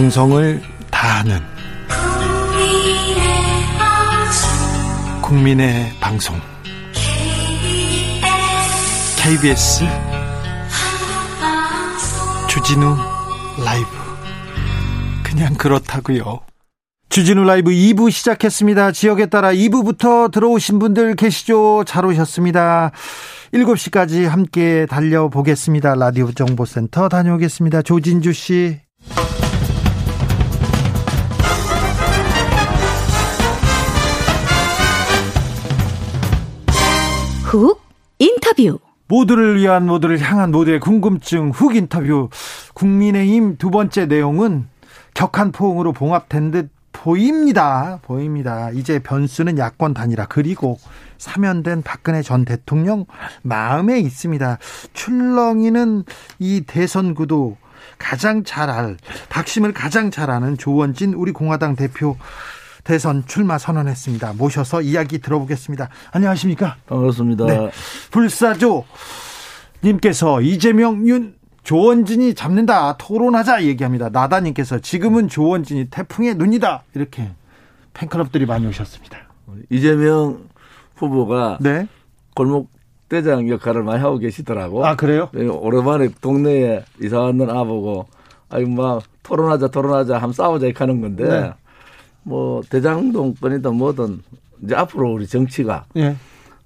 정성을 다하는 국민의 방송 KBS 주진우 라이브 그냥 그렇다고요. 주진우 라이브 2부 시작했습니다. 지역에 따라 2부부터 들어오신 분들 계시죠? 잘 오셨습니다. 7시까지 함께 달려보겠습니다. 라디오 정보센터 다녀오겠습니다. 조진주 씨. 훅 인터뷰 모두를 위한 모두를 향한 모두의 궁금증 훅 인터뷰 국민의힘 두 번째 내용은 격한 포옹으로 봉합된 듯 보입니다. 보입니다. 이제 변수는 야권 단일화 그리고 사면된 박근혜 전 대통령 마음에 있습니다. 출렁이는 이 대선 구도 가장 잘 알, 박심을 가장 잘 아는 조원진 우리 공화당 대표 대선 출마 선언했습니다. 모셔서 이야기 들어보겠습니다. 안녕하십니까? 반갑습니다. 네. 불사조 님께서 이재명 윤 조원진이 잡는다 토론하자 얘기합니다. 나다님께서 지금은 조원진이 태풍의 눈이다 이렇게 팬클럽들이 많이 오셨습니다. 이재명 후보가 네. 골목 대장 역할을 많이 하고 계시더라고. 아 그래요? 네, 오랜만에 동네에 이사 왔는 아보고 아이 막 토론하자 토론하자 함 싸우자 이렇게 하는 건데 네. 뭐 대장동권이든 뭐든 이제 앞으로 우리 정치가 네.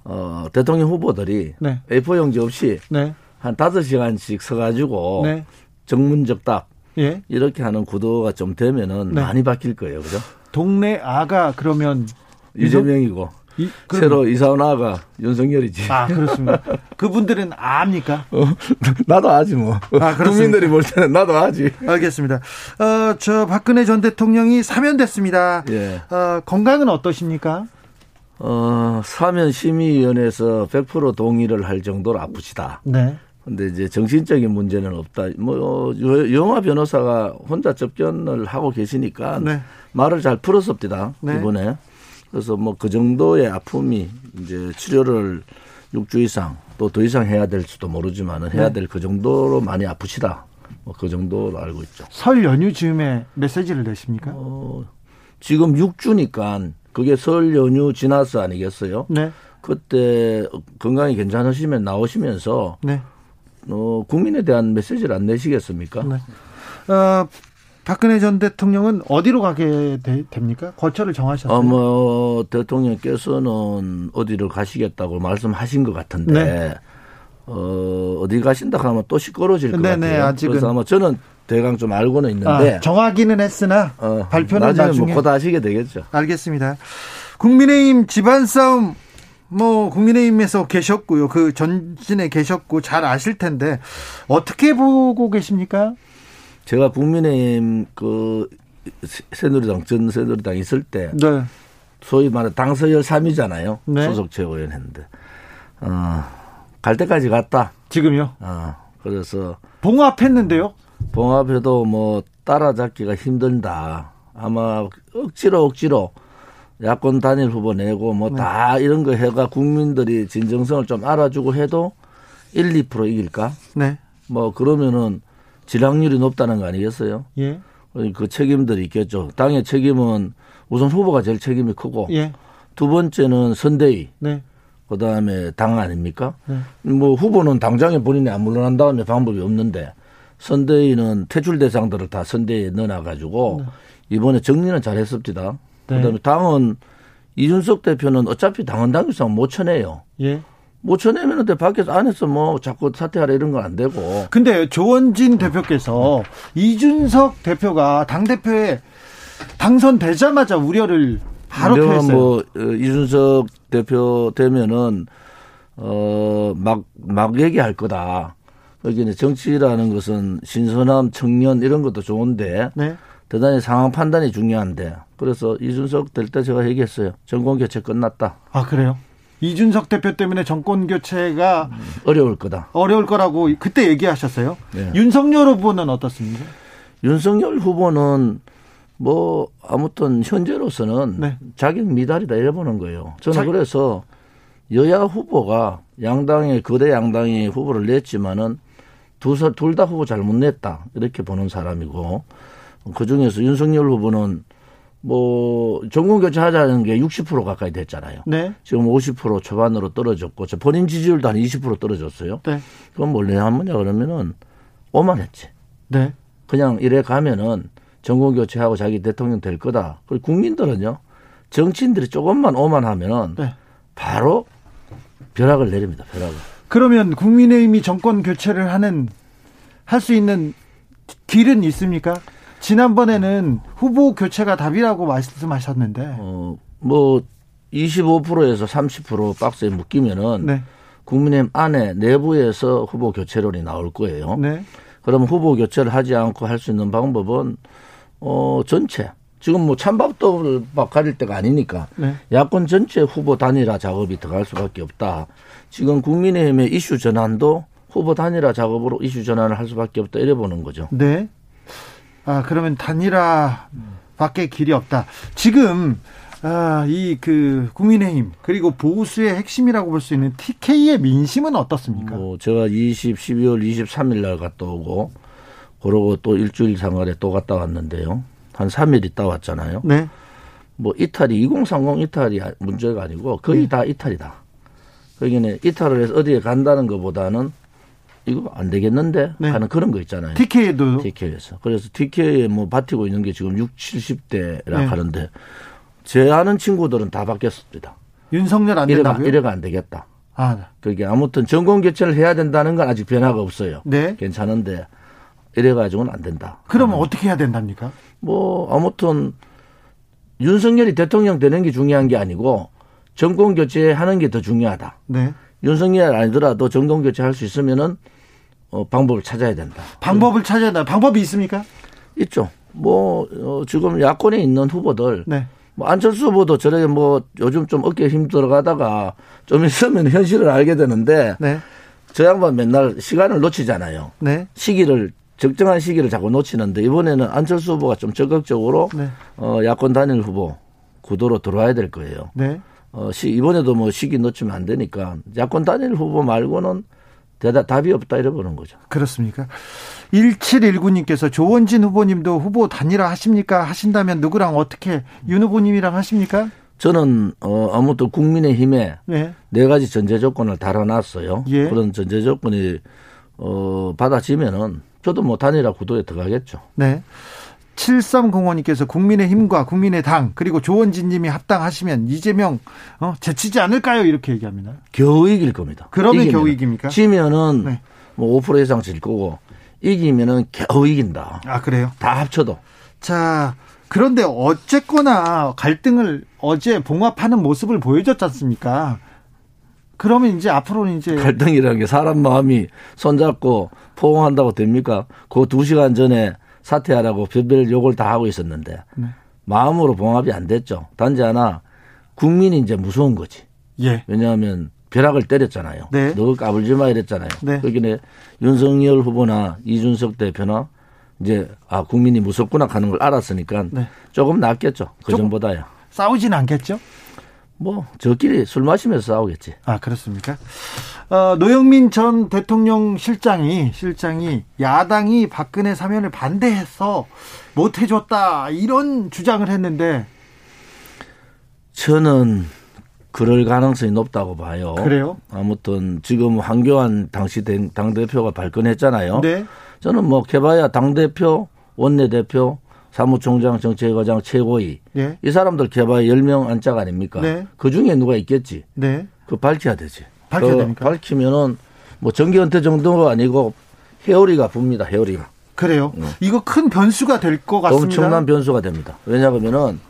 어 대통령 후보들이 네. A4 용지 없이 네. 한 다섯 시간씩 서가지고 네. 정문적 답 예. 이렇게 하는 구도가 좀 되면은 네. 많이 바뀔 거예요, 그죠? 동네 아가 그러면 이재명이고 이, 새로 이사 온 아가 윤석열이지. 아 그렇습니다. 그분들은 압니까? 어, 나도 아지 뭐. 아, 국민들이 볼 때는 나도 아지. 알겠습니다. 어, 저 박근혜 전 대통령이 사면됐습니다. 예. 어, 건강은 어떠십니까? 어, 사면 심의위원회에서 100% 동의를 할 정도로 아프시다. 네. 근데 이제 정신적인 문제는 없다. 뭐 영화 변호사가 혼자 접견을 하고 계시니까 네. 말을 잘 풀었습니다. 네. 이번에. 그래서 뭐 그 정도의 아픔이 이제 치료를 6주 이상 또 더 이상 해야 될 수도 모르지만은 해야 네. 될그 정도로 많이 아프시다. 뭐 그 정도로 알고 있죠. 설 연휴 즈음에 메시지를 내십니까? 어, 지금 6주니까 그게 설 연휴 지나서 아니겠어요? 네. 그때 건강이 괜찮으시면 나오시면서 네. 어, 국민에 대한 메시지를 안 내시겠습니까? 네. 어, 박근혜 전 대통령은 어디로 가게 되, 됩니까? 거처를 정하셨어요? 어, 뭐, 대통령께서는 어디로 가시겠다고 말씀하신 것 같은데, 네. 어, 어디 가신다 하면 또 시끄러워질 것 네네, 같아요. 아직은. 그래서 아마 저는 대강 좀 알고는 있는데. 아, 정하기는 했으나, 어, 발표는 나중에, 나중에 뭐곧 하시게 되겠죠. 알겠습니다. 국민의힘 집안 싸움 뭐 국민의힘에서 계셨고요. 그 전진에 계셨고 잘 아실 텐데 어떻게 보고 계십니까? 제가 국민의힘 그 새누리당 전 새누리당 있을 때 네. 소위 말해 당서열 3위잖아요. 네. 소속 최고위원 했는데 어, 갈 때까지 갔다. 지금요? 어, 그래서 봉합했는데요. 봉합해도 뭐 따라잡기가 힘들다. 아마 억지로 억지로 야권 단일 후보 내고 뭐다 네. 이런 거 해가 국민들이 진정성을 좀 알아주고 해도 1, 2% 이길까? 네. 뭐 그러면은 질확률이 높다는 거 아니겠어요? 예. 그 책임들이 있겠죠. 당의 책임은 우선 후보가 제일 책임이 크고 예. 두 번째는 선대위. 네. 그다음에 당 아닙니까? 네. 뭐 후보는 당장에 본인이 안 물러난 다음에 방법이 없는데 선대위는 퇴출 대상들을 다 선대위에 넣어놔 가지고 네. 이번에 정리는 잘 했습니다. 네. 그다음에 당은 이준석 대표는 어차피 당헌 당규상 못 쳐내요. 예. 못 쳐내면은 밖에서 안에서 뭐 자꾸 사퇴하라 이런 건 안 되고. 근데 조원진 대표께서 이준석 대표가 당 대표에 당선되자마자 우려를 바로 표했어요. 뭐 어, 이준석 대표 되면은 어막막 막 얘기할 거다. 여기는 정치라는 것은 신선함, 청년 이런 것도 좋은데 네. 대단히 상황 판단이 중요한데 그래서 이준석 될 때 제가 얘기했어요. 정권 교체 끝났다. 아 그래요? 이준석 대표 때문에 정권 교체가 음, 어려울 거다. 어려울 거라고 그때 얘기하셨어요. 네. 윤석열 후보는 어떻습니까? 윤석열 후보는 뭐 아무튼 현재로서는 네. 자격 미달이다 이래 보는 거예요. 저는 자... 그래서 여야 후보가 양당의 거대 양당이 후보를 냈지만은 둘다 후보 잘못 냈다 이렇게 보는 사람이고 그 중에서 윤석열 후보는 뭐 전공 교체하자는 게 60% 가까이 됐잖아요. 네. 지금 50% 초반으로 떨어졌고 저 본인 지지율도 한 20% 떨어졌어요. 네. 그건 뭘래 하면냐 그러면은 오만했지. 네. 그냥 이래 가면은 전공 교체하고 자기 대통령 될 거다. 그리고 국민들은요. 정치인들이 조금만 오만하면은 네. 바로 벼락을 내립니다. 벼락을. 그러면 국민의힘이 정권 교체를 하는 할 수 있는 길은 있습니까? 지난번에는 후보 교체가 답이라고 말씀하셨는데. 어, 뭐 25%에서 30% 박스에 묶이면은 네. 국민의힘 안에 내부에서 후보 교체론이 나올 거예요. 네. 그러면 후보 교체를 하지 않고 할 수 있는 방법은 어 전체 지금 뭐 찬밥도 막 가릴 때가 아니니까 네. 야권 전체 후보 단일화 작업이 들어갈 수밖에 없다. 지금 국민의힘의 이슈 전환도 후보 단일화 작업으로 이슈 전환을 할 수밖에 없다 이래 보는 거죠. 네. 아, 그러면 단일화 밖에 길이 없다. 지금, 아, 이 그 국민의힘, 그리고 보수의 핵심이라고 볼 수 있는 TK의 민심은 어떻습니까? 뭐 제가 20, 12월 23일 날 갔다 오고 그러고 또 일주일 상간에 또 갔다 왔는데요. 한 3일 있다 왔잖아요. 네. 뭐 이탈이 2030 이탈이 문제가 아니고 거의 네. 다 이탈이다. 그러니까 이탈을 해서 어디에 간다는 것보다는 이거 안 되겠는데 네. 하는 그런 거 있잖아요. TK도 TK에서. 그래서 TK에 뭐 버티고 있는 게 지금 6, 70대라 네. 하는데 제 아는 친구들은 다 바뀌었습니다. 윤석열 안 이래가, 된다고요? 이래가 안 되겠다. 아, 그게 아무튼 정권 교체를 해야 된다는 건 아직 변화가 없어요. 네. 괜찮은데 이래 가지고는 안 된다. 그러면 어떻게 해야 된답니까? 뭐 아무튼 윤석열이 대통령 되는 게 중요한 게 아니고 정권 교체하는 게 더 중요하다. 네. 윤석열 아니더라도 정권 교체할 수 있으면은 어, 방법을 찾아야 된다. 방법을 찾아야 된다. 방법이 있습니까? 있죠. 뭐 어, 지금 야권에 있는 후보들 네. 뭐 안철수 후보도 저래 뭐 요즘 좀 어깨 힘 들어가다가 좀 있으면 현실을 알게 되는데 네. 저 양반 맨날 시간을 놓치잖아요. 네. 시기를 적정한 시기를 자꾸 놓치는데 이번에는 안철수 후보가 좀 적극적으로 네. 어, 야권 단일 후보 구도로 들어와야 될 거예요. 네. 어, 시, 이번에도 뭐 시기 놓치면 안 되니까 야권 단일 후보 말고는 대답, 답이 없다 이래 보는 거죠. 그렇습니까? 1719님께서 조원진 후보님도 후보 단일화 하십니까? 하신다면 누구랑 어떻게 윤 후보님이랑 하십니까? 저는 어, 아무튼 국민의힘에 네. 네 가지 전제 조건을 달아놨어요. 예. 그런 전제 조건이 어, 받아지면은 저도 뭐 단일화 구도에 들어가겠죠. 네. 7305님께서 국민의힘과 국민의당 그리고 조원진 님이 합당하시면 이재명 어, 제치지 않을까요? 이렇게 얘기합니다. 겨우 이길 겁니다. 그러면 이기면은. 겨우 이깁니까? 지면은 네. 뭐5% 이상 질 거고 이기면은 겨우 이긴다. 아, 그래요? 다 합쳐도. 자, 그런데 어쨌거나 갈등을 어제 봉합하는 모습을 보여줬지 않습니까? 그러면 이제 앞으로는 이제 갈등이라는 게 사람 마음이 손잡고 포옹한다고 됩니까? 그 두 시간 전에 사퇴하라고 별별 욕을 다 하고 있었는데 네. 마음으로 봉합이 안 됐죠. 단지 하나 국민이 이제 무서운 거지. 예. 왜냐하면 벼락을 때렸잖아요. 네. 너 까불지 마 이랬잖아요. 네. 그러기에 윤석열 후보나 이준석 대표나 이제 아 국민이 무섭구나 하는 걸 알았으니까 네. 조금 낫겠죠. 그 전보다야. 싸우진 않겠죠? 뭐 저끼리 술 마시면서 싸우겠지. 아 그렇습니까? 어, 노영민 전 대통령 실장이 실장이 야당이 박근혜 사면을 반대해서 못 해줬다 이런 주장을 했는데 저는 그럴 가능성이 높다고 봐요. 그래요? 아무튼 지금 황교안 당시 당 대표가 발끈했잖아요. 네, 저는 뭐 개봐야 당 대표, 원내 대표, 사무총장, 정책과장, 최고위 네, 이 사람들 개봐야 10명 안짝 아닙니까? 네. 그 중에 누가 있겠지. 네. 그 밝혀야 되지. 밝혀야 그 됩니까? 밝히면은 뭐 정기 은퇴 정도가 아니고 회오리가 붑니다. 회오리가. 그래요. 이거 큰 변수가 될 것 같습니다. 네. 엄청난 변수가 됩니다. 왜냐하면은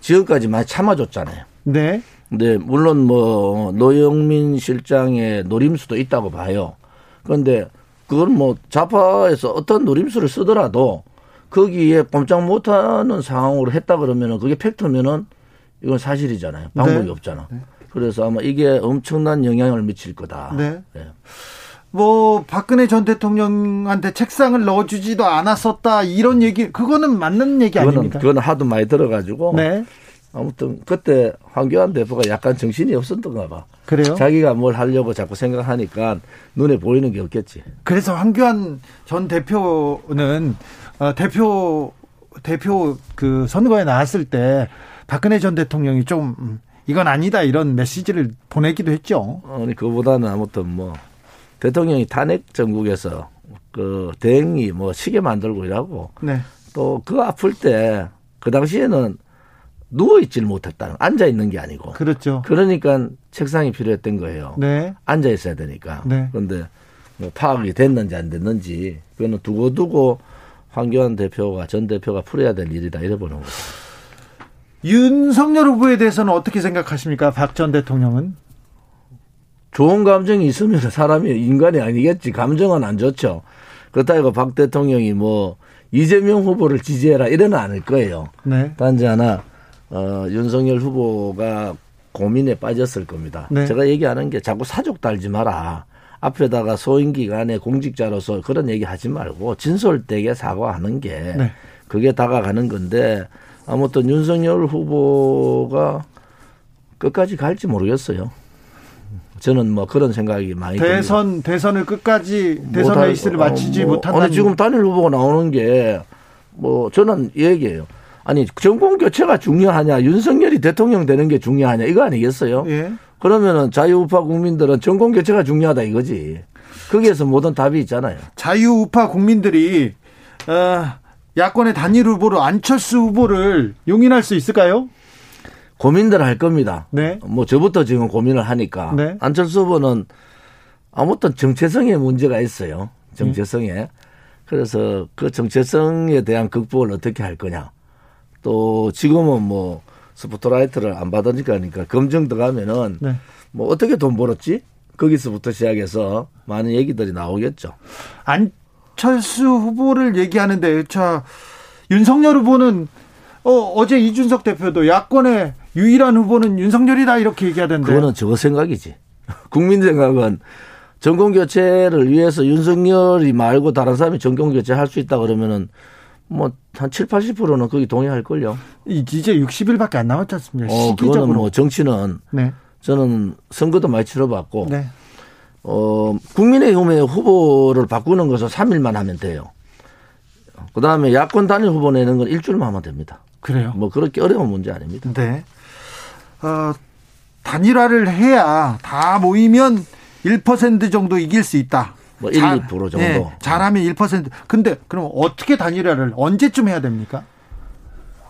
지금까지 많이 참아줬잖아요. 네, 근데 물론 뭐 노영민 실장의 노림수도 있다고 봐요. 그런데 그건 뭐 좌파에서 어떤 노림수를 쓰더라도 거기에 꼼짝 못하는 상황으로 했다 그러면은 그게 팩트면은 이건 사실이잖아요. 방법이 네. 없잖아. 그래서 아마 이게 엄청난 영향을 미칠 거다. 네. 예. 뭐 박근혜 전 대통령한테 책상을 넣어주지도 않았었다 이런 얘기 그거는 맞는 얘기 그거는 아닙니까? 그거는 하도 많이 들어가지고 네, 아무튼 그때 황교안 대표가 약간 정신이 없었던가 봐. 그래요. 자기가 뭘 하려고 자꾸 생각하니까 눈에 보이는 게 없겠지. 그래서 황교안 전 대표는 어, 대표 대표 그 선거에 나왔을 때 박근혜 전 대통령이 좀 음, 이건 아니다 이런 메시지를 보내기도 했죠. 아니 그보다는 아무튼 뭐 대통령이 탄핵 전국에서 그 대행이 뭐 시계 만들고 이라고 네. 또 그 아플 때 그 당시에는 누워 있질 못했다. 앉아 있는 게 아니고. 그렇죠. 그러니까 책상이 필요했던 거예요. 네. 앉아 있어야 되니까. 네. 그런데 뭐 파악이 됐는지 안 됐는지 그거는 두고 두고 황교안 대표가 전 대표가 풀어야 될 일이다 이래 보는 거죠. 윤석열 후보에 대해서는 어떻게 생각하십니까? 박 전 대통령은? 좋은 감정이 있으면 사람이 인간이 아니겠지. 감정은 안 좋죠. 그렇다고 박 대통령이 뭐 이재명 후보를 지지해라 이래는 않을 거예요. 네. 단지 하나 어, 윤석열 후보가 고민에 빠졌을 겁니다. 네. 제가 얘기하는 게 자꾸 사족 달지 마라. 앞에다가 소임기관의 공직자로서 그런 얘기 하지 말고 진솔되게 사과하는 게 네. 그게 다가가는 건데 아무튼 윤석열 후보가 끝까지 갈지 모르겠어요. 저는 뭐 그런 생각이 많이 듭니다. 대선 대선을 끝까지 대선 레이스를 어, 마치지 뭐, 못한다는 아니 지금 단일 후보가 나오는 게 뭐 저는 이 얘기예요. 아니 정권 교체가 중요하냐 윤석열이 대통령 되는 게 중요하냐 이거 아니겠어요? 예. 그러면은 자유우파 국민들은 정권 교체가 중요하다 이거지. 거기에서 모든 답이 있잖아요. 자유우파 국민들이 어, 야권의 단일 후보로 안철수 후보를 용인할 수 있을까요? 고민들 할 겁니다. 네. 뭐 저부터 지금 고민을 하니까 네. 안철수 후보는 아무튼 정체성에 문제가 있어요. 정체성에. 그래서 그 정체성에 대한 극복을 어떻게 할 거냐. 또 지금은 뭐 스포트라이트를 안 받으니까 그러니까 검증 들어가면은 네. 뭐 어떻게 돈 벌었지? 거기서부터 시작해서 많은 얘기들이 나오겠죠. 안철수 후보를 얘기하는데 자 윤석열 후보는 어, 어제 이준석 대표도 야권의 유일한 후보는 윤석열이다 이렇게 얘기하던데. 그거는 저 생각이지. 국민 생각은 정권 교체를 위해서 윤석열이 말고 다른 사람이 정권 교체 할 수 있다 그러면은 뭐 한 7, 80%는 거기 동의할 걸요. 이- 이제 60일밖에 안 남았지 않습니까? 어, 시기적으로. 그거는 뭐 정치는 네. 저는 선거도 많이 치러봤고 네. 어, 국민의힘의 후보를 바꾸는 것은 3일만 하면 돼요. 그 다음에 야권 단일 후보 내는 건 일주일만 하면 됩니다. 그래요. 뭐 그렇게 어려운 문제 아닙니다. 네. 어, 단일화를 해야 다 모이면 1% 정도 이길 수 있다. 뭐 1, 2% 정도. 네, 잘하면 1%. 근데 그럼 어떻게 단일화를 언제쯤 해야 됩니까?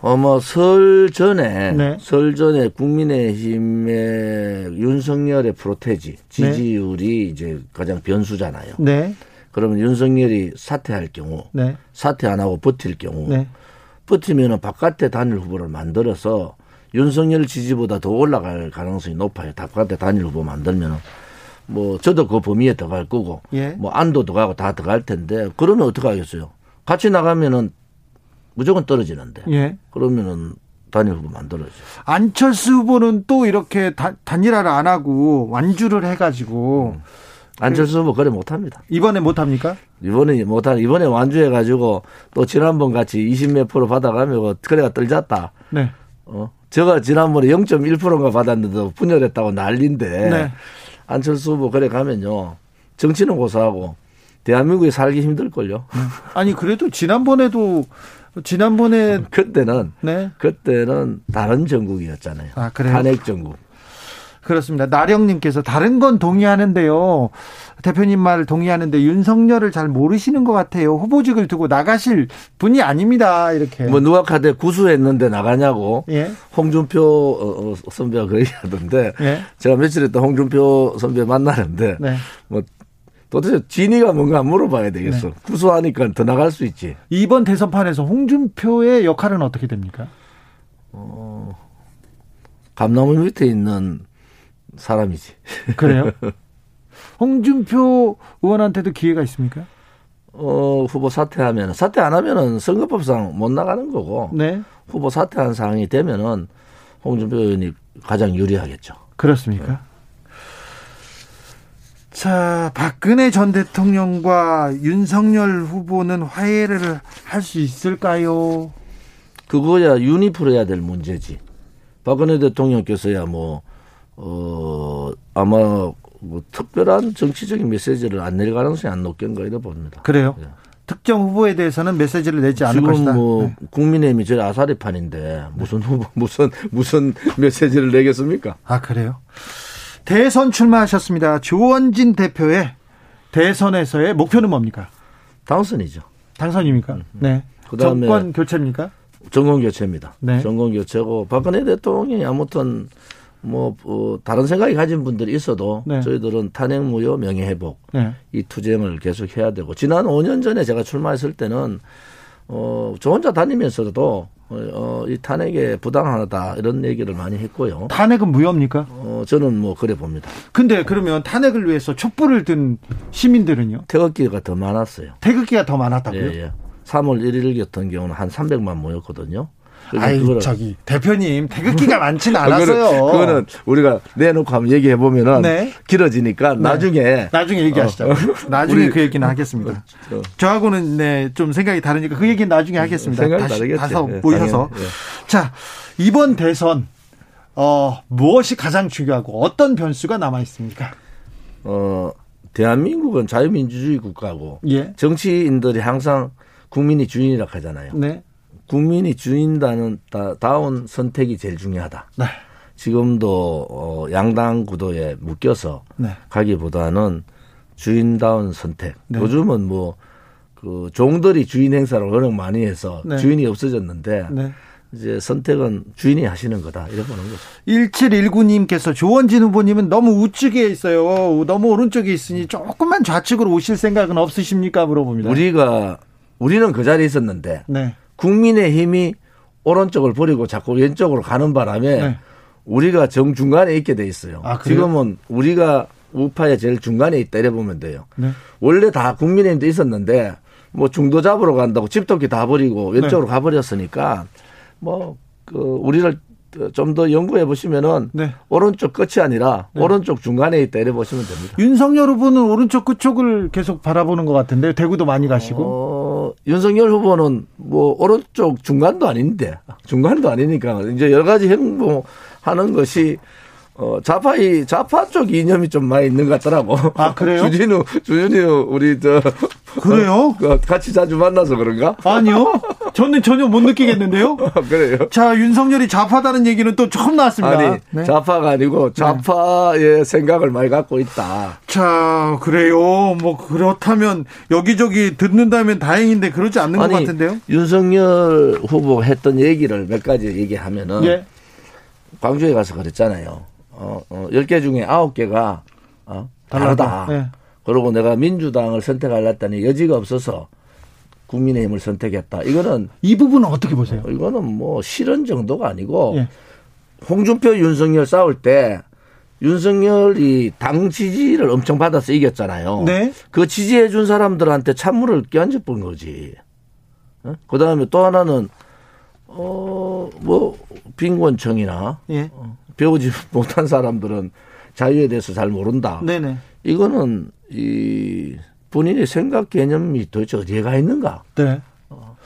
어머 설 전에 네. 설 전에 국민의힘의 윤석열의 프로테지 지지율이 이제 가장 변수잖아요. 네. 그러면 윤석열이 사퇴할 경우 네. 사퇴 안 하고 버틸 경우 네. 버티면은 바깥에 단일 후보를 만들어서 윤석열 지지보다 더 올라갈 가능성이 높아요. 바깥에 단일 후보 만들면은 뭐 저도 그 범위에 들어갈 거고 예. 뭐 안도 들어가고 다 들어갈 텐데 그러면 어떻게 하겠어요? 같이 나가면은 무조건 떨어지는데 예. 그러면은 단일 후보 만들어야죠. 안철수 후보는 또 이렇게 다- 단일화를 안 하고 완주를 해가지고 안철수 후보 그래 못합니다. 이번에 못 합니까? 이번에 못한 이번에 완주해 가지고 또 지난번 같이 20몇 프로 받아가면 그래가 떨졌다. 네. 어 제가 지난번에 0.1%인가 받았는데 분열했다고 난리인데 네. 안철수 후보 그래 가면요 정치는 고사하고 대한민국에 살기 힘들걸요. 아니 그래도 지난번에도 지난번에 그때는 네 그때는 다른 전국이었잖아요. 아, 그래요? 탄핵 전국. 그렇습니다. 나령님께서 다른 건 동의하는데요. 대표님 말 동의하는데 윤석열을 잘 모르시는 것 같아요. 후보직을 두고 나가실 분이 아닙니다. 이렇게. 뭐 누가 카드 구수했는데 나가냐고 예. 홍준표 어, 어, 선배가 그 얘기하던데 예. 제가 며칠 있다 홍준표 선배 만나는데 네. 뭐 도대체 진위가 뭔가 물어봐야 되겠어. 네. 구수하니까 더 나갈 수 있지. 이번 대선판에서 홍준표의 역할은 어떻게 됩니까? 감나무 밑에 있는 사람이지. 그래요? 홍준표 의원한테도 기회가 있습니까? 어, 후보 사퇴하면, 사퇴 안 하면은 선거법상 못 나가는 거고, 네. 후보 사퇴한 상황이 되면은 홍준표 의원이 가장 유리하겠죠. 그렇습니까? 자, 박근혜 전 대통령과 윤석열 후보는 화해를 할 수 있을까요? 그거야 윤이 풀어야 될 문제지. 박근혜 대통령께서야 뭐, 어, 아마 뭐 특별한 정치적인 메시지를 안 낼 가능성이 안 높겠는가 이래 봅니다. 그래요? 예. 특정 후보에 대해서는 메시지를 내지 않을 지금 것이다. 뭐 네. 국민의힘이 저희 아사리판인데 무슨 후보 무슨 무슨 메시지를 내겠습니까? 아 그래요? 대선 출마하셨습니다. 조원진 대표의 대선에서의 목표는 뭡니까? 당선이죠. 당선입니까? 네. 음, 그다음에 정권 교체입니까? 정권 교체입니다. 네. 정권 교체고 박근혜 대통령이 아무튼 뭐 어, 다른 생각이 가진 분들이 있어도 네. 저희들은 탄핵 무효 명예 회복 네. 이 투쟁을 계속 해야 되고 지난 5년 전에 제가 출마했을 때는 어, 저 혼자 다니면서도 어, 어, 이 탄핵에 부당하다 이런 얘기를 많이 했고요. 탄핵은 무효입니까? 어, 저는 뭐 그래 봅니다. 근데 그러면 탄핵을 위해서 촛불을 든 시민들은요? 태극기가 더 많았어요. 태극기가 더 많았다고요? 예, 예. 3월 1일 같은 경우는 한 300만 모였거든요. 아이 저기 대표님 태극기가 그거는, 않았어요. 그거는 우리가 내놓고 한번 얘기해 보면은 네. 길어지니까 나중에 나중에 얘기하시죠. 어. 나중에 우리- 그 얘기는 하겠습니다. 어. 저하고는 네, 좀 생각이 다르니까 그 얘기는 나중에 하겠습니다. 생각이 다시 다르겠죠. 다서 예, 모여서. 당연히, 예. 자, 이번 대선 어, 무엇이 가장 중요하고 어떤 변수가 남아 있습니까? 어 대한민국은 자유민주주의 국가고 예. 정치인들이 항상 국민이 주인이라 하잖아요. 네. 국민이 주인다는 다, 다운 선택이 제일 중요하다. 네. 지금도 어, 양당 구도에 묶여서 네. 가기보다는 주인다운 선택. 네. 요즘은 뭐 그 종들이 주인 행사를 워낙 많이 해서 네. 주인이 없어졌는데 네. 이제 선택은 주인이 하시는 거다 이래 보는 거죠. 1719님께서 조원진 후보님은 너무 우측에 있어요. 너무 오른쪽에 있으니 조금만 좌측으로 오실 생각은 없으십니까? 물어봅니다. 우리가 우리는 그 자리에 있었는데 네. 국민의 힘이 오른쪽을 버리고 자꾸 왼쪽으로 가는 바람에 네. 우리가 정 중간에 있게 돼 있어요. 아? 지금은 우리가 우파의 제일 중간에 있다 이래 보면 돼요. 네. 원래 다 국민의힘도 있었는데 뭐 중도 잡으러 간다고 집도끼 다 버리고 왼쪽으로 네. 가버렸으니까 뭐 그 우리를 좀 더 연구해 보시면은 네. 오른쪽 끝이 아니라 오른쪽 중간에 있다 이래 보시면 됩니다. 윤석열 후보는 오른쪽 끝쪽을 계속 바라보는 것 같은데 대구도 많이 가시고 어, 윤석열 후보는 뭐 오른쪽 중간도 아닌데 중간도 아니니까 이제 여러 가지 행보하는 것이 어, 좌파 이 좌파 쪽 이념이 좀 많이 있는 것 같더라고. 아, 그래요? 주진우 주진우 우리 저 그래요? 어, 같이 자주 만나서 그런가? 아니요. 저는 전혀 못 느끼겠는데요. 그래요. 자, 윤석열이 좌파다는 얘기는 또 처음 나왔습니다. 아니 네. 좌파가 아니고 좌파의 생각을 많이 갖고 있다. 자, 그래요. 뭐 그렇다면 여기저기 듣는다면 다행인데 그러지 않는 것 같은데요. 윤석열 후보가 했던 얘기를 몇 가지 얘기하면은 예. 광주에 가서 그랬잖아요. 어, 어 10개 중에 9개가 어, 다르다. 예. 그리고 내가 민주당을 선택하려더니 여지가 없어서 국민의힘을 선택했다. 이거는 이 부분은 어떻게 보세요? 이거는 뭐 실언 정도가 아니고 예. 홍준표 윤석열 싸울 때 윤석열이 당 지지를 엄청 받아서 이겼잖아요. 네. 그 지지해 준 사람들한테 찬물을 끼얹어 본 거지. 어? 그 다음에 또 하나는 어, 뭐, 빈곤층이나 예. 배우지 못한 사람들은 자유에 대해서 잘 모른다. 네네. 이거는 이 본인의 생각 개념이 도대체 어디에 가 있는가? 네.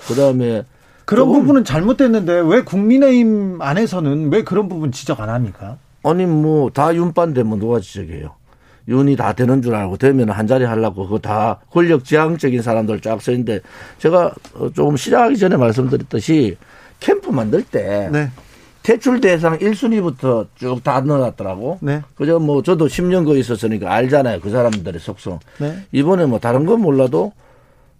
그 다음에 그런 부분은 잘못됐는데 왜 국민의힘 안에서는 왜 그런 부분 지적 안 합니까? 아니 뭐 다 윤반 되면 누가 지적해요? 윤이 다 되는 줄 알고 되면 한 자리 하려고 그거 다 권력 지향적인 사람들 쫙 써있는데 제가 어, 조금 시작하기 전에 말씀드렸듯이 캠프 만들 때 네. 퇴출 대상 1순위부터 쭉 다 넣어놨더라고. 네. 그저 뭐 저도 10년 거기 있었으니까 알잖아요. 그 사람들의 속성. 네. 이번에 뭐 다른 건 몰라도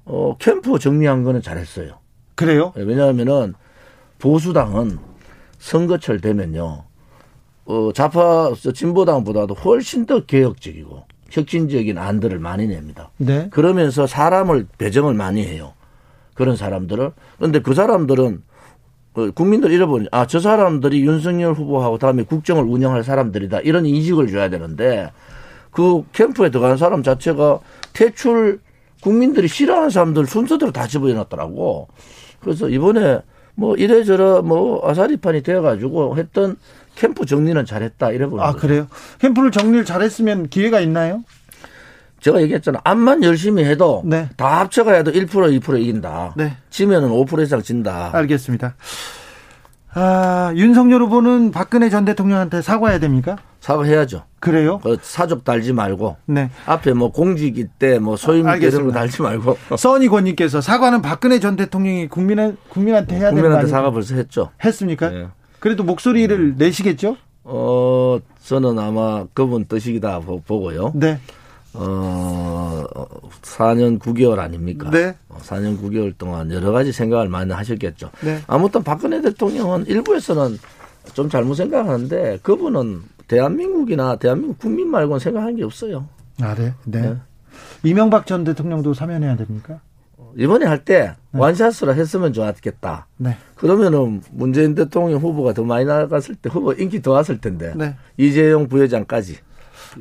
어 캠프 정리한 거는 잘했어요. 그래요? 왜냐하면은 보수당은 선거철 되면요. 어 좌파 진보당보다도 훨씬 더 개혁적이고 혁신적인 안들을 많이 냅니다. 네. 그러면서 사람을 배정을 많이 해요. 그런 사람들을. 그런데 그 사람들은 어, 국민들 잃어버리, 아, 저 사람들이 윤석열 후보하고 다음에 국정을 운영할 사람들이다. 이런 인식을 줘야 되는데 그 캠프에 들어간 사람 자체가 퇴출 국민들이 싫어하는 사람들 순서대로 다 집어넣었더라고. 그래서 이번에 뭐 이래저래 뭐 아사리판이 되어가지고 했던 캠프 정리는 잘했다. 이래 보는 아, 거죠. 그래요? 캠프를 정리를 잘했으면 기회가 있나요? 제가 얘기했잖아. 암만 열심히 해도 네. 다 합쳐가 해도 1% 2% 이긴다. 네. 지면은 5% 이상 진다. 알겠습니다. 아, 윤석열 후보는 박근혜 전 대통령한테 사과해야 됩니까? 사과해야죠. 그래요? 그 사족 달지 말고 네. 앞에 뭐 공직이 때뭐 소임 아, 이런 거. 달지 말고 써니권님께서 사과는 박근혜 전 대통령이 국민한, 국민한테 해야 되는 거 국민한테? 사과 벌써 했죠. 했습니까? 예. 그래도 목소리를 내시겠죠? 어 저는 아마 그분 뜻이다 보- 보고요. 네. 어 4년 9개월 아닙니까? 네. 어, 4년 9개월 동안 여러 가지 생각을 많이 하셨겠죠. 네. 아무튼 박근혜 대통령은 일부에서는 좀 잘못 생각하는데 그분은 대한민국이나 대한민국 국민 말고는 생각한 게 없어요. 아, 네. 네. 네. 이명박 전 대통령도 사면해야 됩니까? 이번에 할때 네. 완샷으로 했으면 좋았겠다. 네. 그러면은 문재인 대통령 후보가 더 많이 나갔을 때 후보 인기 더 왔을 텐데 네. 이재용 부회장까지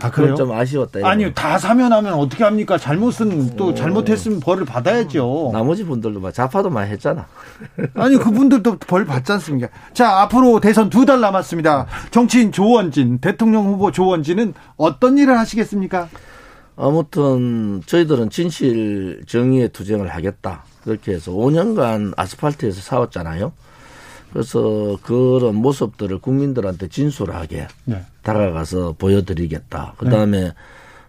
아, 그래요? 좀 아쉬웠다. 아니요, 다 사면 하면 어떻게 합니까? 잘못은 또 잘못했으면 벌을 받아야죠. 나머지 분들도 막 자파도 많이 했잖아. 아니 그분들도 벌 받지 않습니까? 자 앞으로 대선 두 달 남았습니다. 정치인 조원진 대통령 후보 조원진은 어떤 일을 하시겠습니까? 아무튼 저희들은 진실 정의의 투쟁을 하겠다. 그렇게 해서 5년간 아스팔트에서 싸웠잖아요. 그래서 그런 모습들을 국민들한테 진솔하게 네. 다가가서 보여드리겠다. 그 다음에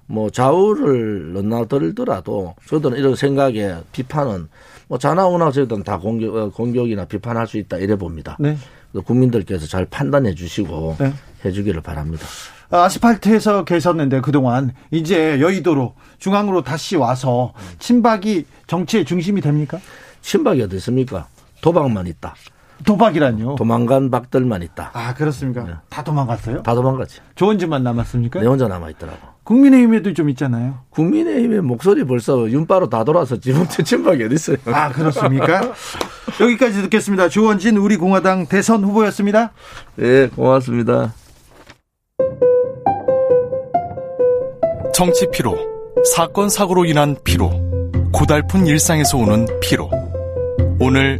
뭐 좌우를 넘나들더라도 저희들은 이런 생각에 비판은 뭐 자나 우나 저희들은 다 공격, 어, 공격이나 비판할 수 있다 이래 봅니다. 네. 국민들께서 잘 판단해 주시고 네. 해주기를 바랍니다. 아스팔트에서 계셨는데 그동안 이제 여의도로 중앙으로 다시 와서 친박이 정치의 중심이 됩니까? 친박이 어디 있습니까? 도박만 있다. 도박이란요. 도망간 박들만 있다. 아 그렇습니까? 다 도망갔어요? 다 도망갔지. 조원진만 남았습니까? 내 혼자 남아 있더라고. 국민의힘에도 좀 있잖아요. 국민의힘의 목소리 벌써 윤바로 다 돌아서 지금 친박이 어디 있어요? 아 그렇습니까? 여기까지 듣겠습니다. 조원진 우리 공화당 대선 후보였습니다. 네, 고맙습니다. 정치 피로, 사건 사고로 인한 피로, 고달픈 일상에서 오는 피로. 오늘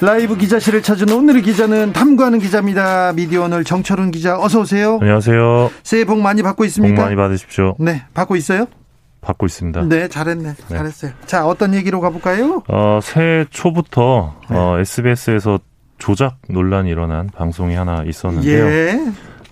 라이브 기자실을 찾은 오늘의 기자는 탐구하는 기자입니다 미디어 오늘 정철훈 기자 어서 오세요 안녕하세요. 새해 복 많이 받고 복 있습니까 많이 받으십시오. 네 받고 있어요 받고 있습니다. 네 잘했네 잘했어요 자 어떤 얘기로 가볼까요 어, 새해 초부터 네. 어, SBS에서 조작 논란이 일어난 방송이 하나 있었는데요. 예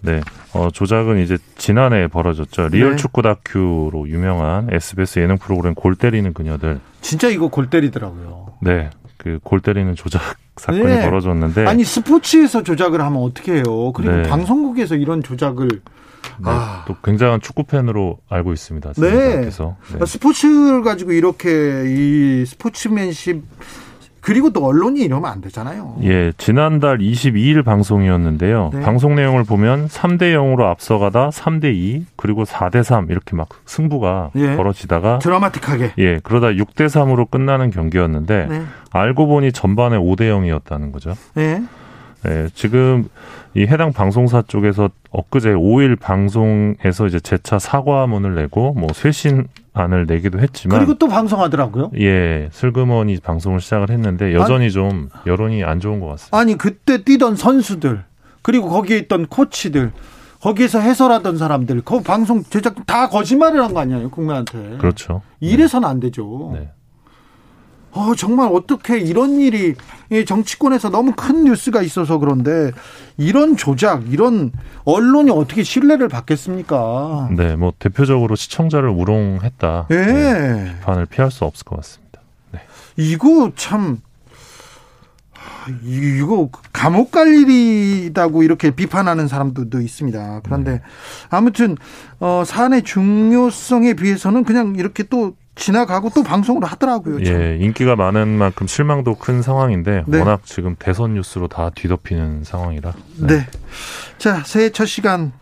네. 어, 조작은 이제 지난해 벌어졌죠. 리얼 네. 축구 다큐로 유명한 SBS 예능 프로그램 골 때리는 그녀들. 진짜 이거 골 때리더라고요 네. 그 골 때리는 조작 사건이 네. 벌어졌는데 아니 스포츠에서 조작을 하면 어떻게 해요 그리고 네. 방송국에서 이런 조작을 네, 아. 또 굉장한 축구 팬으로 알고 있습니다. 네. 네. 스포츠를 가지고 이렇게 이 스포츠맨십 그리고 또 언론이 이러면 안 되잖아요. 예, 지난달 22일 방송이었는데요. 네. 방송 내용을 보면 3대 0으로 앞서가다 3대 2, 그리고 4대 3 이렇게 막 승부가 예. 벌어지다가 드라마틱하게. 예, 그러다 6대 3으로 끝나는 경기였는데 네. 알고 보니 전반에 5대 0이었다는 거죠. 네. 예, 지금 이 해당 방송사 쪽에서 엊그제 5일 방송에서 이제 재차 사과문을 내고 뭐 쇄신안을 내기도 했지만 그리고 또 방송하더라고요. 예, 슬그머니 방송을 시작을 했는데 여전히 좀 여론이 안 좋은 것 같습니다. 아니 그때 뛰던 선수들 그리고 거기에 있던 코치들 거기에서 해설하던 사람들 그 방송 제작 다 거짓말을 한 거 아니에요 국민한테. 그렇죠. 이래서는 안 되죠. 네. 어, 정말 어떻게 이런 일이 이 정치권에서 너무 큰 뉴스가 있어서 그런데 이런 조작, 이런 언론이 어떻게 신뢰를 받겠습니까? 네, 뭐 대표적으로 시청자를 우롱했다. 예. 네, 비판을 피할 수 없을 것 같습니다. 네. 이거 참 아, 이거 감옥 갈 일이라고 이렇게 비판하는 사람들도 있습니다. 그런데 아무튼 어 사안의 중요성에 비해서는 그냥 이렇게 또 지나가고 또 방송을 하더라고요. 참. 예, 인기가 많은 만큼 실망도 큰 상황인데 네. 워낙 지금 대선 뉴스로 다 뒤덮이는 상황이라. 네. 자, 새해 첫 시간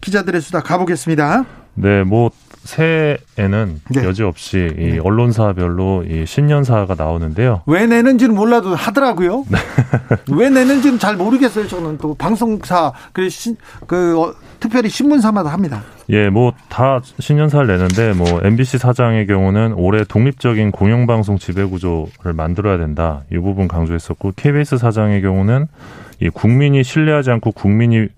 기자들의 수다 가보겠습니다. 네, 뭐 새해에는 네. 여지없이 이 네. 언론사별로 이 신년사가 나오는데요. 왜 내는지는 몰라도 하더라고요. 왜 내는지는 잘 모르겠어요. 저는 또 방송사 그, 신, 그 어, 특별히 신문사마다 합니다. 예, 뭐 다 신년사를 내는데 뭐 MBC 사장의 경우는 올해 독립적인 공영방송 지배구조를 만들어야 된다. 이 부분 강조했었고 KBS 사장의 경우는 이 국민이 신뢰하지 않고 국민이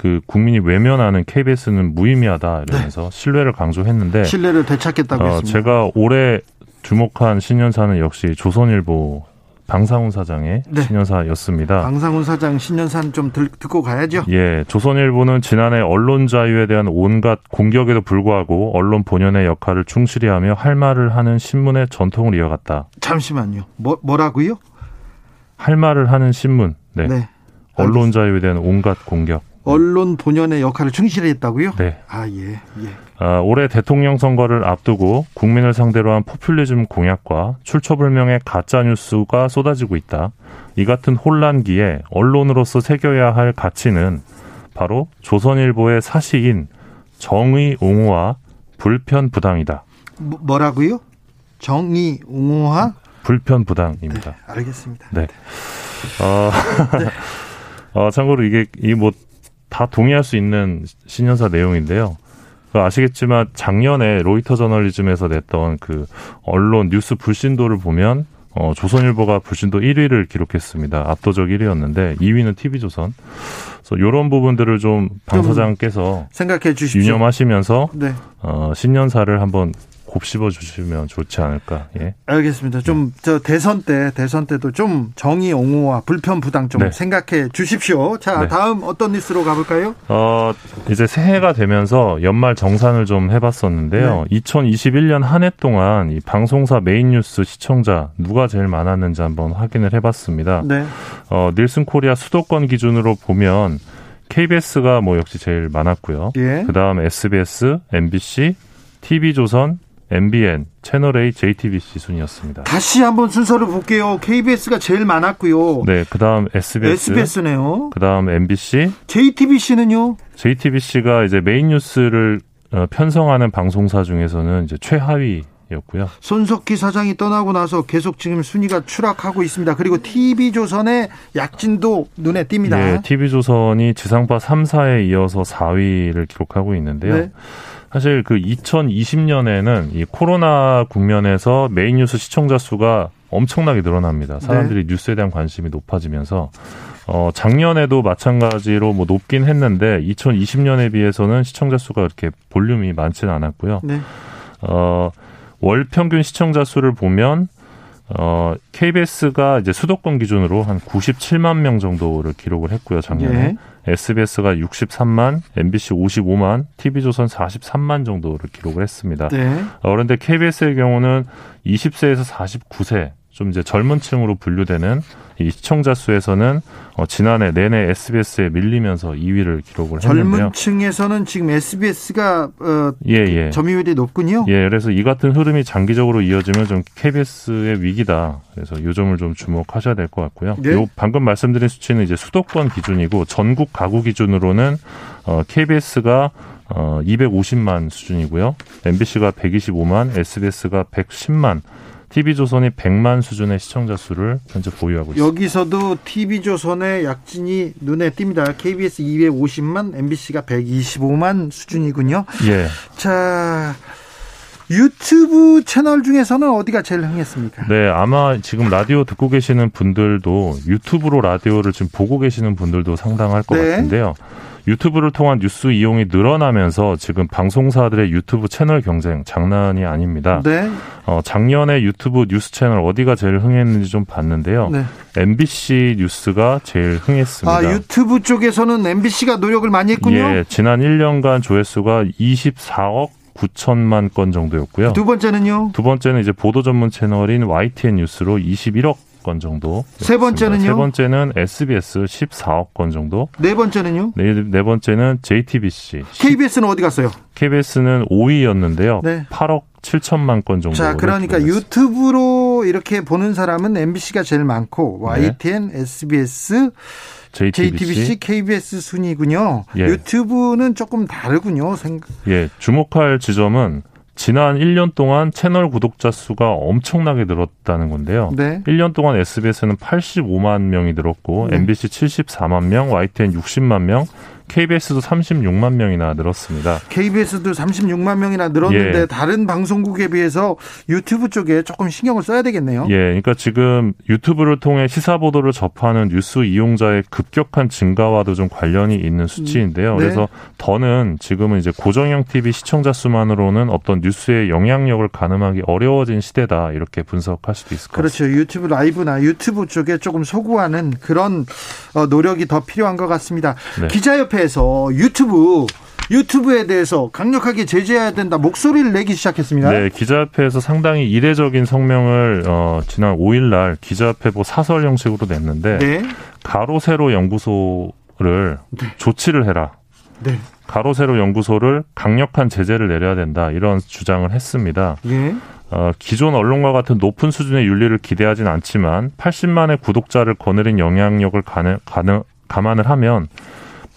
그 국민이 외면하는 KBS는 무의미하다 이러면서 신뢰를 강조했는데 신뢰를 되찾겠다고 어, 했습니다. 제가 올해 주목한 신년사는 역시 조선일보 방상훈 사장의 네. 신년사였습니다. 방상훈 사장 신년사는 좀 들, 듣고 가야죠. 예, 조선일보는 지난해 언론 자유에 대한 온갖 공격에도 불구하고 언론 본연의 역할을 충실히 하며 할 말을 하는 신문의 전통을 이어갔다. 잠시만요. 뭐, 뭐라고요? 할 말을 하는 신문. 네. 네. 언론 자유에 대한 온갖 공격. 언론 본연의 역할을 충실히 했다고요? 네. 아, 예, 예. 아, 올해 대통령 선거를 앞두고 국민을 상대로 한 포퓰리즘 공약과 출처불명의 가짜 뉴스가 쏟아지고 있다. 이 같은 혼란기에 언론으로서 새겨야 할 가치는 바로 조선일보의 사시인 정의 옹호와 불편 부당이다. 뭐, 뭐라고요? 정의 옹호화? 불편 부당입니다. 알겠습니다. 네. 어, 어, 참고로 이게 이뭐 다 동의할 수 있는 신년사 내용인데요. 그 아시겠지만 작년에 로이터 저널리즘에서 냈던 그 언론 뉴스 불신도를 보면 어, 조선일보가 불신도 1위를 기록했습니다. 압도적 1위였는데 2위는 TV조선. 그래서 이런 부분들을 좀 방 사장께서 생각해 주십시오. 유념하시면서 네. 어, 신년사를 한번 곱씹어 주시면 좋지 않을까. 예. 알겠습니다. 좀 저 대선 때 대선 때도 좀 정의 옹호와 불편 부당 좀 네. 생각해 주십시오. 자, 네. 다음 어떤 뉴스로 가볼까요? 어, 이제 새해가 되면서 연말 정산을 좀 해봤었는데요. 2021년 한 해 동안 이 방송사 메인 뉴스 시청자 누가 제일 많았는지 한번 확인을 해봤습니다. 네. 어, 닐슨 코리아 수도권 기준으로 보면 KBS가 뭐 역시 제일 많았고요. 예. 그 다음 SBS, MBC, TV조선, MBN, 채널A, JTBC 순이었습니다. 다시 한번 순서를 볼게요. KBS가 제일 많았고요. 네, 그 다음 SBS, SBS네요. 그 다음 MBC, JTBC는요? JTBC가 이제 메인 뉴스를 어, 편성하는 방송사 중에서는 이제 최하위 였고요. 손석희 사장이 떠나고 나서 계속 지금 순위가 추락하고 있습니다. 그리고 TV조선의 약진도 눈에 띕니다. 예, TV조선이 지상파 3사에 이어서 4위를 기록하고 있는데요. 네. 사실 그 2020년에는 이 코로나 국면에서 메인 뉴스 시청자 수가 엄청나게 늘어납니다. 사람들이 뉴스에 대한 관심이 높아지면서 어 작년에도 마찬가지로 뭐 높긴 했는데 2020년에 비해서는 시청자 수가 그렇게 볼륨이 많지는 않았고요. 네. 어, 월 평균 시청자 수를 보면 어, KBS가 이제 수도권 기준으로 한 97만 명 정도를 기록을 했고요, 작년에. 예. SBS가 63만, MBC 55만, TV조선 43만 정도를 기록을 했습니다. 네. 어, 그런데 KBS의 경우는 20세에서 49세, 좀 이제 젊은 층으로 분류되는 이 시청자 수에서는 어, 지난해 내내 SBS에 밀리면서 2위를 기록을 했는데요. 젊은 층에서는 지금 SBS가 어, 예, 예. 점유율이 높군요. 예, 그래서 이 같은 흐름이 장기적으로 이어지면 좀 KBS의 위기다. 그래서 요 점을 좀 주목하셔야 될 것 같고요. 네. 요 방금 말씀드린 수치는 이제 수도권 기준이고 전국 가구 기준으로는 어, KBS가 어, 250만 수준이고요. MBC가 125만, SBS가 110만, TV조선이 100만 수준의 시청자 수를 현재 보유하고 있습니다. 여기서도 TV조선의 약진이 눈에 띕니다. KBS 250만, MBC가 125만 수준이군요. 예. 자, 유튜브 채널 중에서는 어디가 제일 흥했습니까? 네, 아마 지금 라디오 듣고 계시는 분들도 유튜브로 라디오를 지금 보고 계시는 분들도 상당할 것 네. 같은데요. 유튜브를 통한 뉴스 이용이 늘어나면서 지금 방송사들의 유튜브 채널 경쟁 장난이 아닙니다. 네. 어, 작년에 유튜브 뉴스 채널 어디가 제일 흥했는지 좀 봤는데요. 네. MBC 뉴스가 제일 흥했습니다. 아, 유튜브 쪽에서는 MBC가 노력을 많이 했군요. 예, 지난 1년간 조회수가 24억 9천만 건 정도였고요. 두 번째는요? 두 번째는 이제 보도 전문 채널인 YTN 뉴스로 21억 건 정도. 세 번째는요? 세 번째는 SBS 14억 건 정도. 네 번째는요? 네, 네 번째는 JTBC. KBS는 어디 갔어요? KBS는 5위였는데요. 네. 8억 7천만 건 정도. 자, 그러니까 유튜브로 이렇게 보는 사람은 MBC가 제일 많고 YTN, 네. SBS, JTBC, JTBC, KBS 순이군요. 예. 유튜브는 조금 다르군요. 생각. 예, 주목할 지점은 지난 1년 동안 채널 구독자 수가 엄청나게 늘었다는 건데요. 네. 1년 동안 SBS는 85만 명이 늘었고 네. MBC 74만 명, YTN 60만 명, KBS도 36만 명이나 늘었습니다. KBS도 36만 명이나 늘었는데 예. 다른 방송국에 비해서 유튜브 쪽에 조금 신경을 써야 되겠네요. 예, 그러니까 지금 유튜브를 통해 시사 보도를 접하는 뉴스 이용자의 급격한 증가와도 좀 관련이 있는 수치인데요. 네. 그래서 더는 지금은 이제 고정형 TV 시청자 수만으로는 어떤 뉴스의 영향력을 가늠하기 어려워진 시대다 이렇게 분석할 수도 있을 것 그렇죠. 같습니다. 유튜브 라이브나 유튜브 쪽에 조금 소구하는 그런 어, 노력이 더 필요한 것 같습니다. 네. 기자협회 협회에서 유튜브 유튜브에 대해서 강력하게 제재해야 된다 목소리를 내기 시작했습니다. 네, 기자협회에서 상당히 이례적인 성명을 어, 지난 5일날 기자협회보 사설 형식으로 냈는데 네. 가로 세로 연구소를 네. 조치를 해라. 네. 가로 세로 연구소를 강력한 제재를 내려야 된다 이런 주장을 했습니다. 예. 어, 기존 언론과 같은 높은 수준의 윤리를 기대하진 않지만 80만의 구독자를 거느린 영향력을 가능, 가능, 감안을 하면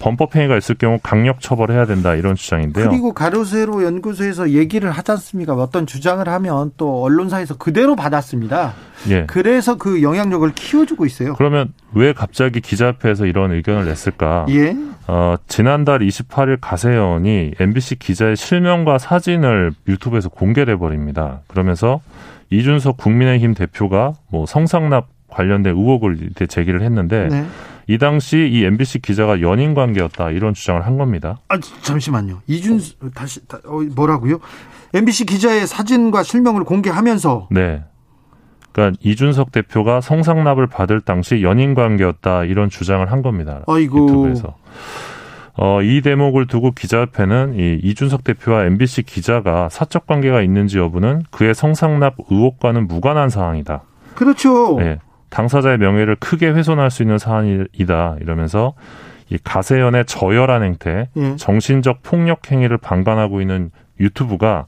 범법 행위가 있을 경우 강력 처벌해야 된다 이런 주장인데요. 그리고 가로세로 연구소에서 얘기를 하지 않습니까? 어떤 주장을 하면 또 언론사에서 그대로 받았습니다. 예. 그래서 그 영향력을 키워주고 있어요. 그러면 왜 갑자기 기자협회에서 이런 의견을 냈을까? 예. 어, 지난달 28일 가세연이 MBC 기자의 실명과 사진을 유튜브에서 공개해 버립니다. 그러면서 이준석 국민의힘 대표가 뭐 성상납 관련된 의혹을 제기를 했는데 네. 이 당시 이 MBC 기자가 연인 관계였다 이런 주장을 한 겁니다. 아 잠시만요. 이준 어. 다시 어, 뭐라고요? MBC 기자의 사진과 실명을 공개하면서 네. 그러니까 이준석 대표가 성상납을 받을 당시 연인 관계였다 이런 주장을 한 겁니다. 아이고. 유튜브에서. 어, 이 대목을 두고 기자협회는 이 이준석 대표와 MBC 기자가 사적 관계가 있는지 여부는 그의 성상납 의혹과는 무관한 사항이다. 그렇죠. 네. 당사자의 명예를 크게 훼손할 수 있는 사안이다 이러면서 이 가세연의 저열한 행태, 예. 정신적 폭력 행위를 방관하고 있는 유튜브가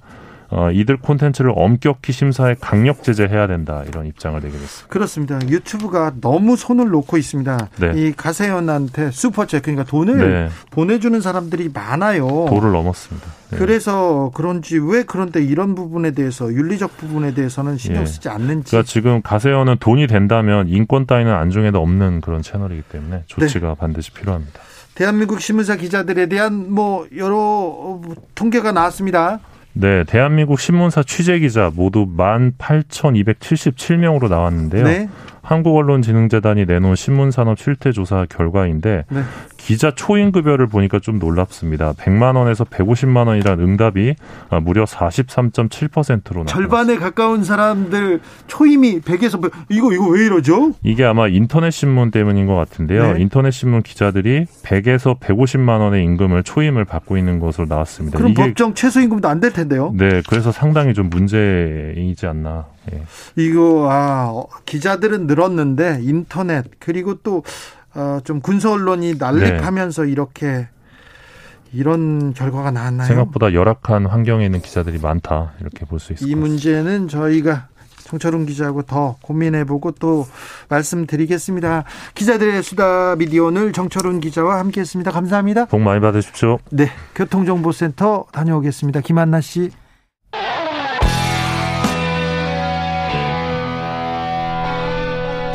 어, 이들 콘텐츠를 엄격히 심사해 강력 제재해야 된다 이런 입장을 내게 됐습니다. 그렇습니다. 유튜브가 너무 손을 놓고 있습니다. 네. 이 가세연한테 슈퍼챗 그러니까 돈을 네. 보내주는 사람들이 많아요. 도를 넘었습니다. 네. 그래서 그런지 왜 그런데 이런 부분에 대해서 윤리적 부분에 대해서는 신경 예. 쓰지 않는지. 그러니까 지금 가세연은 돈이 된다면 인권 따위는 안중에도 없는 그런 채널이기 때문에 조치가 네. 반드시 필요합니다. 대한민국 신문사 기자들에 대한 뭐 여러 통계가 나왔습니다. 네, 대한민국 신문사 취재 기자 모두 18,277명으로 나왔는데요. 네. 한국언론진흥재단이 내놓은 신문산업 실태조사 결과인데 네. 기자 초임급여를 보니까 좀 놀랍습니다. 100만 원에서 150만 원이라는 응답이 아, 무려 43.7%로 나왔습니다. 절반에 가까운 사람들 초임이 100에서 100, 이거 이거 왜 이러죠? 이게 아마 인터넷 신문 때문인 것 같은데요. 네. 인터넷 신문 기자들이 100에서 150만 원의 임금을 초임을 받고 있는 것으로 나왔습니다. 그럼 법정 최소 임금도 안 될 텐데요. 네, 그래서 상당히 좀 문제이지 않나. 예. 이거 아 기자들은 늘었는데 인터넷 그리고 또 어, 좀 군소 언론이 난립하면서 네. 이렇게 이런 결과가 나왔나요? 생각보다 열악한 환경에 있는 기자들이 많다 이렇게 볼 수 있을 이 문제는 저희가 정철운 기자하고 더 고민해보고 또 말씀드리겠습니다. 기자들의 수다 미디어 오늘 정철운 기자와 함께했습니다. 감사합니다. 복 많이 받으십시오. 네, 교통정보센터 다녀오겠습니다. 김한나 씨.